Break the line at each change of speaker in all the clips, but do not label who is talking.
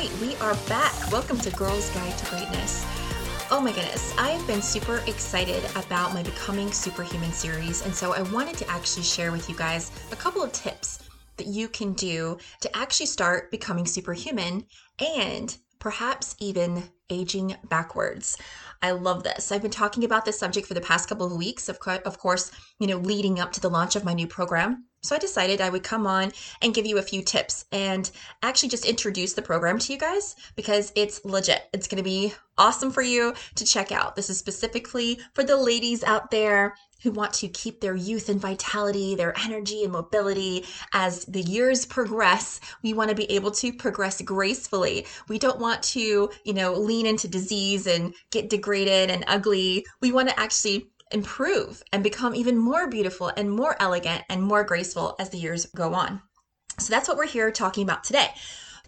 right, we are back. Welcome to Girls Guide to Greatness. Oh my goodness, I have been super excited about my Becoming Superhuman series, and so I wanted to actually share with you guys a couple of tips that you can do to actually start becoming superhuman and perhaps even aging backwards. I love this. I've been talking about this subject for the past couple of weeks, of, co- of course, you know, leading up to the launch of my new program. So I decided I would come on and give you a few tips and actually just introduce the program to you guys because it's legit. It's going to be awesome for you to check out. This is specifically for the ladies out there who want to keep their youth and vitality, their energy and mobility as the years progress. We want to be able to progress gracefully. We don't want to, you know, lean into disease and get degraded and ugly. We want to actually improve and become even more beautiful and more elegant and more graceful as the years go on. So that's what we're here talking about today.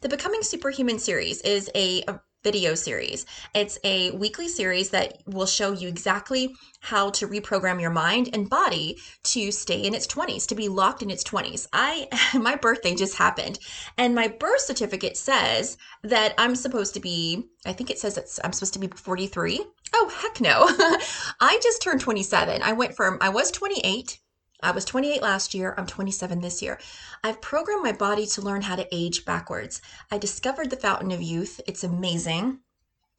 The Becoming Superhuman series is a, a video series. It's a weekly series that will show you exactly how to reprogram your mind and body to stay in its 20s, to be locked in its 20s. I my birthday just happened and my birth certificate says that I'm supposed to be I think it says that I'm supposed to be 43. Oh, heck no. I just turned 27. I went from I was 28 I was 28 last year. I'm 27 this year. I've programmed my body to learn how to age backwards. I discovered the Fountain of Youth. It's amazing.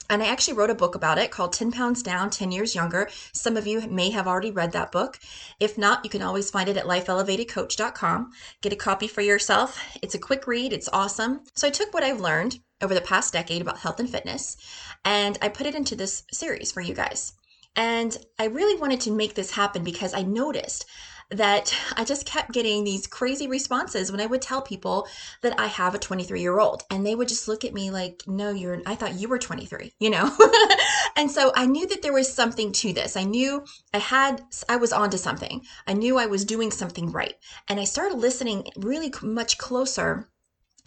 And I actually wrote a book about it called 10 Pounds Down, 10 Years Younger. Some of you may have already read that book. If not, you can always find it at lifeelevatedcoach.com. Get a copy for yourself. It's a quick read, it's awesome. So I took what I've learned over the past decade about health and fitness and I put it into this series for you guys. And I really wanted to make this happen because I noticed that I just kept getting these crazy responses when I would tell people that I have a 23 year old. And they would just look at me like, no, you're, I thought you were 23, you know? and so I knew that there was something to this. I knew I had, I was onto something. I knew I was doing something right. And I started listening really much closer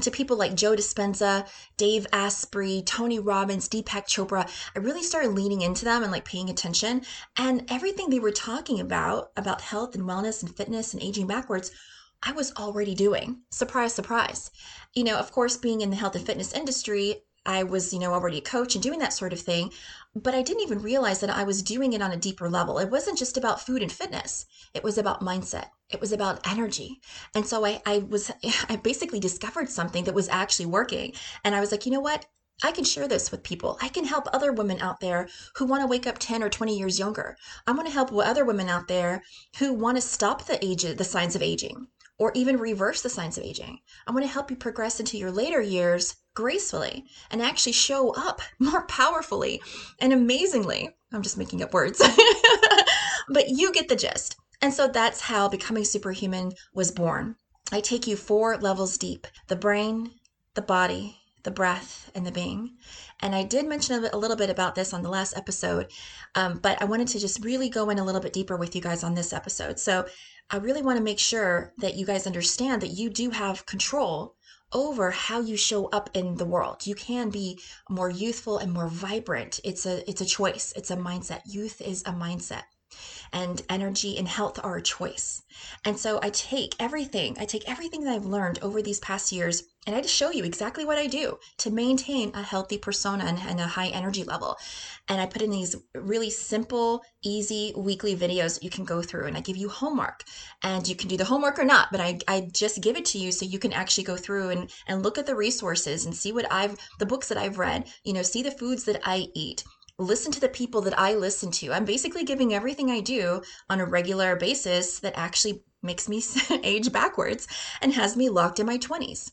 to people like Joe Dispenza, Dave Asprey, Tony Robbins, Deepak Chopra, I really started leaning into them and like paying attention. And everything they were talking about, about health and wellness and fitness and aging backwards, I was already doing. Surprise, surprise. You know, of course, being in the health and fitness industry, I was, you know, already a coach and doing that sort of thing, but I didn't even realize that I was doing it on a deeper level. It wasn't just about food and fitness. It was about mindset. It was about energy. And so I, I was, I basically discovered something that was actually working. And I was like, you know what? I can share this with people. I can help other women out there who want to wake up 10 or 20 years younger. I want to help other women out there who want to stop the age, the signs of aging or even reverse the signs of aging. I want to help you progress into your later years gracefully and actually show up more powerfully and amazingly. I'm just making up words, but you get the gist. And so that's how Becoming Superhuman was born. I take you four levels deep the brain, the body, the breath, and the being. And I did mention a little bit about this on the last episode, um, but I wanted to just really go in a little bit deeper with you guys on this episode. So I really want to make sure that you guys understand that you do have control over how you show up in the world. You can be more youthful and more vibrant. It's a it's a choice. It's a mindset. Youth is a mindset and energy and health are a choice. And so I take everything, I take everything that I've learned over these past years and I just show you exactly what I do to maintain a healthy persona and, and, a high energy level. And I put in these really simple, easy weekly videos that you can go through. And I give you homework. And you can do the homework or not, but I, I just give it to you so you can actually go through and, and look at the resources and see what I've, the books that I've read, you know, see the foods that I eat, listen to the people that I listen to. I'm basically giving everything I do on a regular basis that actually makes me age backwards and has me locked in my 20s.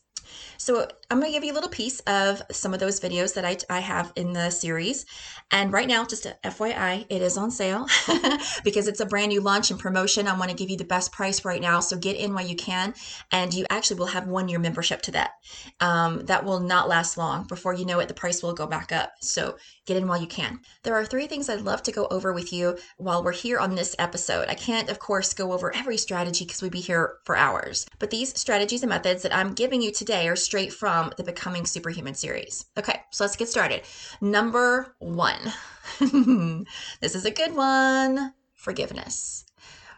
So I'm going to give you a little piece of some of those videos that I, I have in the series. And right now, just a FYI, it is on sale because it's a brand new launch and promotion. I want to give you the best price right now. So get in while you can. And you actually will have one year membership to that. Um, that will not last long. Before you know it, the price will go back up. So get in while you can. There are three things I'd love to go over with you while we're here on this episode. I can't, of course, go over every strategy because we'd be here for hours. But these strategies and methods that I'm giving you today are straight from the Becoming Superhuman series. Okay, so let's get started. Number one this is a good one forgiveness.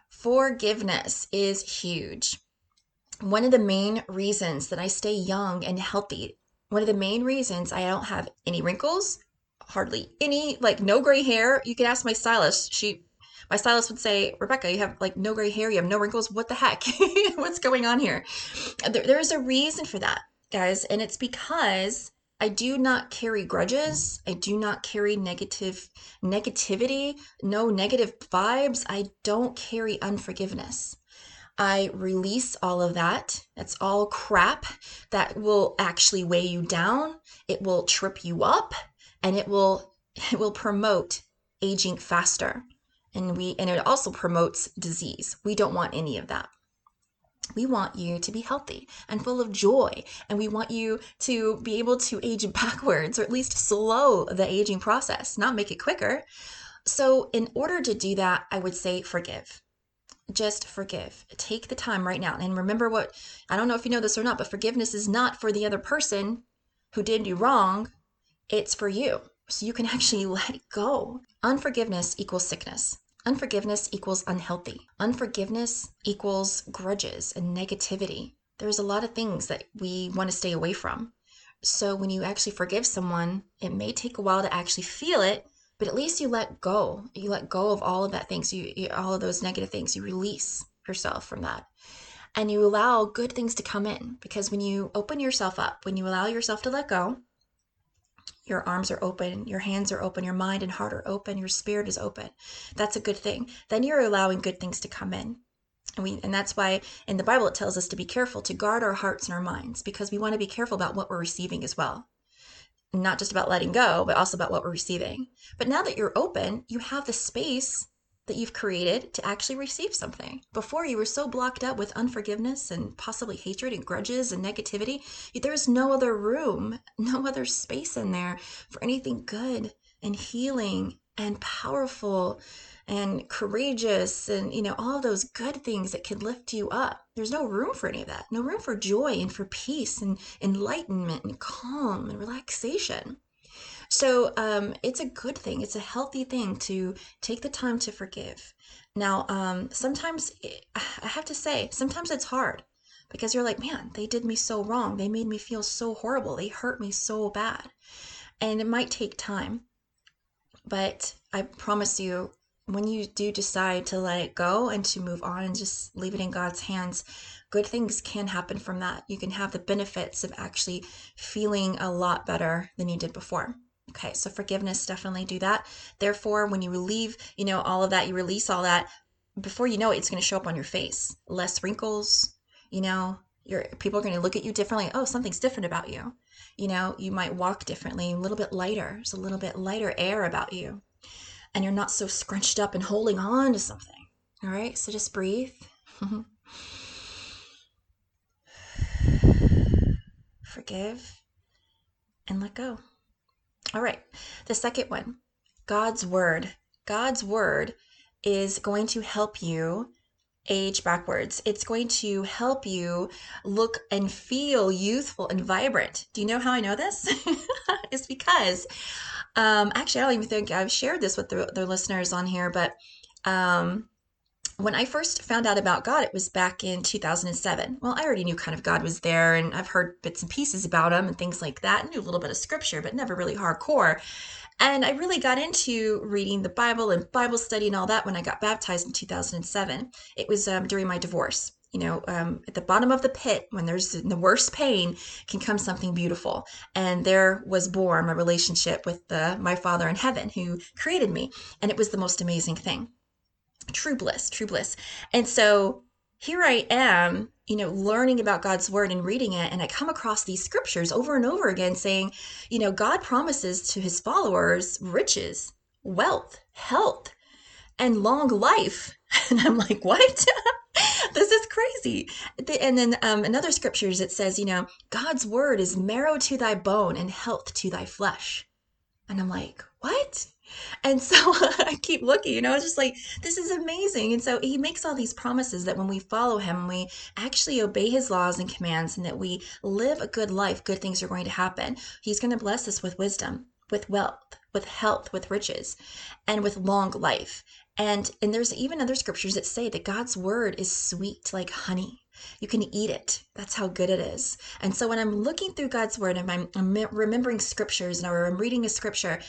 Forgiveness is huge. One of the main reasons that I stay young and healthy one of the main reasons I don't have any wrinkles, hardly any, like no gray hair. You can ask my stylist. She, my stylist would say, Rebecca, you have like no gray hair, you have no wrinkles. What the heck? What's going on here? There, there's a reason for that, guys. And it's because I do not carry grudges. I do not carry negative negativity, no negative vibes. I don't carry unforgiveness. I release all of that. That's all crap that will actually weigh you down. It will trip you up and it will it will promote aging faster. And we and it also promotes disease. We don't want any of that. We want you to be healthy and full of joy. And we want you to be able to age backwards or at least slow the aging process, not make it quicker. So, in order to do that, I would say forgive just forgive. Take the time right now. And remember what I don't know if you know this or not, but forgiveness is not for the other person who did you wrong, it's for you. So you can actually let go. Unforgiveness equals sickness. Unforgiveness equals unhealthy. Unforgiveness equals grudges and negativity. There's a lot of things that we want to stay away from. So when you actually forgive someone, it may take a while to actually feel it, but at least you let go you let go of all of that things you, you, all of those negative things you release yourself from that and you allow good things to come in because when you open yourself up when you allow yourself to let go your arms are open your hands are open your mind and heart are open your spirit is open. That's a good thing. Then you're allowing good things to come in. And, we, and that's why in the bible it tells us to be careful to guard our hearts and our minds because we want to be careful about what we're receiving as well. Not just about letting go, but also about what we're receiving. But now that you're open, you have the space that you've created to actually receive something. Before you were so blocked up with unforgiveness and possibly hatred and grudges and negativity, there's no other room, no other space in there for anything good and healing and powerful and courageous and you know all those good things that can lift you up. There's no room for any of that. No room for joy and for peace and enlightenment and calm and relaxation so um, it's a good thing it's a healthy thing to take the time to forgive now um, sometimes i have to say sometimes it's hard because you're like man they did me so wrong they made me feel so horrible they hurt me so bad and it might take time but I promise you, when you do decide to let it go and to move on and just leave it in God's hands, good things can happen from that. You can have the benefits of actually feeling a lot better than you did before. Okay, so forgiveness, definitely do that. Therefore, when you relieve, you know, all of that, you release all that, before you know it, it's going to show up on your face. Less wrinkles, you know, your people are going to look at you differently. Oh, something's different about you. You know, you might walk differently, a little bit lighter. There's a little bit lighter air about you and you're not so scrunched up and holding on to something. All right, so just breathe. Forgive and let go. All right, the second one God's Word. God's Word is going to help you age backwards. It's going to help you look and feel youthful and vibrant. Do you know how I know this? it's because um, actually, I don't even think I've shared this with the, the listeners on here, but um, when I first found out about God, it was back in 2007. Well, I already knew kind of God was there, and I've heard bits and pieces about him and things like that. I knew a little bit of scripture, but never really hardcore. And I really got into reading the Bible and Bible study and all that when I got baptized in 2007. It was um, during my divorce you know, um, at the bottom of the pit, when there's the worst pain, can come something beautiful. And there was born my relationship with the, my Father in heaven who created me. And it was the most amazing thing. True bliss, true bliss. And so here I am, you know, learning about God's word and reading it. And I come across these scriptures over and over again saying, you know, God promises to his followers riches, wealth, health, and long life. And I'm like, what? this is crazy. And then um, in other scriptures, it says, you know, God's word is marrow to thy bone and health to thy flesh. And I'm like, what? And so I keep looking, you know, it's just like, this is amazing. And so he makes all these promises that when we follow him, we actually obey his laws and commands, and that we live a good life, good things are going to happen. He's going to bless us with wisdom, with wealth, with health, with riches, and with long life. And and there's even other scriptures that say that God's word is sweet like honey. You can eat it. That's how good it is. And so when I'm looking through God's word and I'm, I'm remembering scriptures and I'm reading a scripture,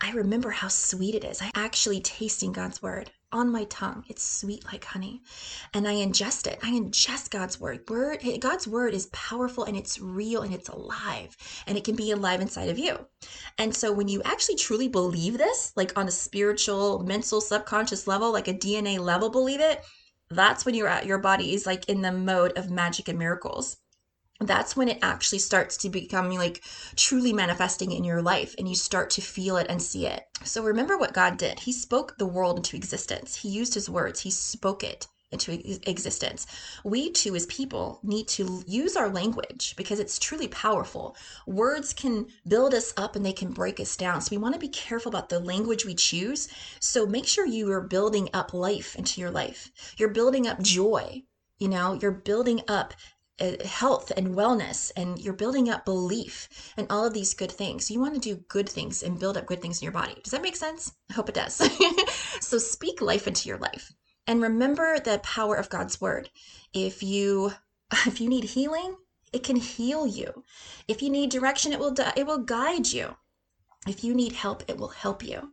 I remember how sweet it is. I actually tasting God's word on my tongue. It's sweet like honey. And I ingest it. I ingest God's word. Word God's word is powerful and it's real and it's alive. And it can be alive inside of you. And so when you actually truly believe this, like on a spiritual, mental, subconscious level, like a DNA level believe it, that's when you're at your body is like in the mode of magic and miracles that's when it actually starts to become like truly manifesting in your life and you start to feel it and see it. So remember what God did. He spoke the world into existence. He used his words. He spoke it into existence. We too, as people, need to use our language because it's truly powerful. Words can build us up and they can break us down. So we want to be careful about the language we choose. So make sure you are building up life into your life. You're building up joy. You know, you're building up Uh, health and wellness and you're building up belief and all of these good things. You want to do good things and build up good things in your body. Does that make sense? I hope it does. so speak life into your life and remember the power of God's word. If you if you need healing, it can heal you. If you need direction, it will it will guide you. If you need help, it will help you.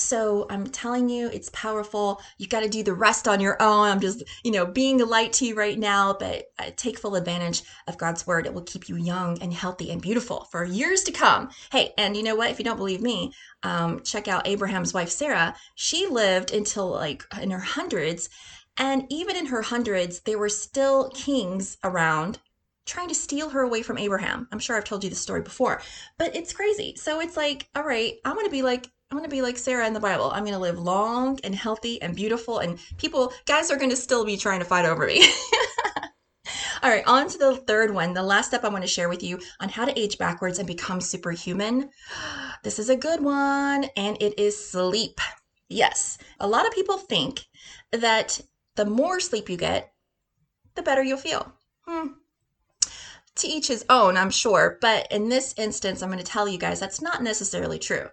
So I'm telling you, it's powerful. You got to do the rest on your own. I'm just, you know, being a light to you right now, but uh, take full advantage of God's word. It will keep you young and healthy and beautiful for years to come. Hey, and you know what? If you don't believe me, um, check out Abraham's wife, Sarah. She lived until like in her hundreds. And even in her hundreds, there were still kings around trying to steal her away from Abraham. I'm sure I've told you the story before, but it's crazy. So it's like, all right, I'm going to be like I'm going to be like Sarah in the Bible. I'm going to live long and healthy and beautiful, and people, guys, are going to still be trying to fight over me. All right, on to the third one. The last step I want to share with you on how to age backwards and become superhuman. This is a good one, and it is sleep. Yes, a lot of people think that the more sleep you get, the better you'll feel. Hmm. To each his own, I'm sure. But in this instance, I'm going to tell you guys that's not necessarily true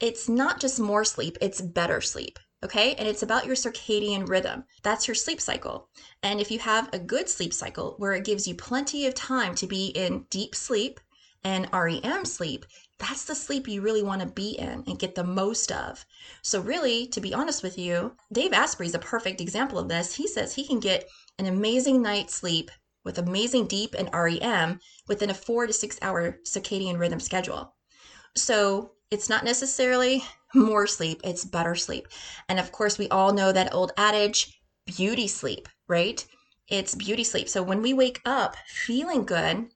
it's not just more sleep, it's better sleep. Okay. And it's about your circadian rhythm. That's your sleep cycle. And if you have a good sleep cycle where it gives you plenty of time to be in deep sleep and REM sleep, that's the sleep you really want to be in and get the most of. So, really, to be honest with you, Dave Asprey is a perfect example of this. He says he can get an amazing night's sleep with amazing deep and REM within a four to six hour circadian rhythm schedule. So, it's not necessarily more sleep, it's better sleep. And of course, we all know that old adage beauty sleep, right? It's beauty sleep. So when we wake up feeling good,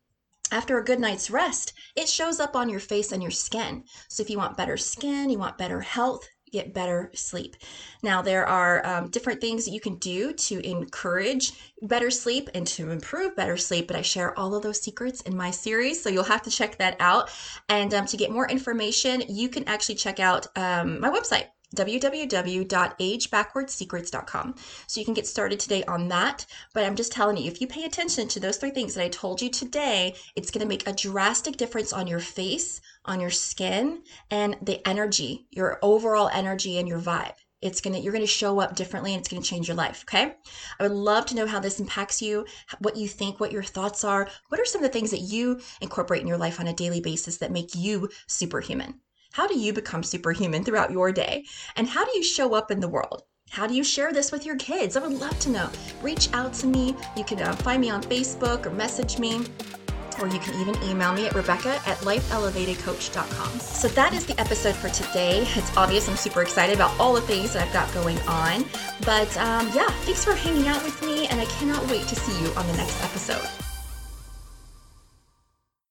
after a good night's rest, it shows up on your face and your skin. So if you want better skin, you want better health, get better sleep. Now, there are um, different things that you can do to encourage better sleep and to improve better sleep, but I share all of those secrets in my series, so you'll have to check that out. And um, to get more information, you can actually check out um, my website, www.agebackwardsecrets.com. So you can get started today on that. But I'm just telling you, if you pay attention to those three things that I told you today, it's going to make a drastic difference on your face, on your skin, and the energy, your overall energy and your vibe. It's gonna you're gonna show up differently and it's gonna change your life. Okay. I would love to know how this impacts you, what you think, what your thoughts are. What are some of the things that you incorporate in your life on a daily basis that make you superhuman? How do you become superhuman throughout your day? And how do you show up in the world? How do you share this with your kids? I would love to know. Reach out to me. You can uh, find me on Facebook or message me or you can even email me at rebecca at lifeelevatedcoach.com. So that is the episode for today. It's obvious I'm super excited about all the things that I've got going on. But um, yeah, thanks for hanging out with me, and I cannot wait to see you on the next episode.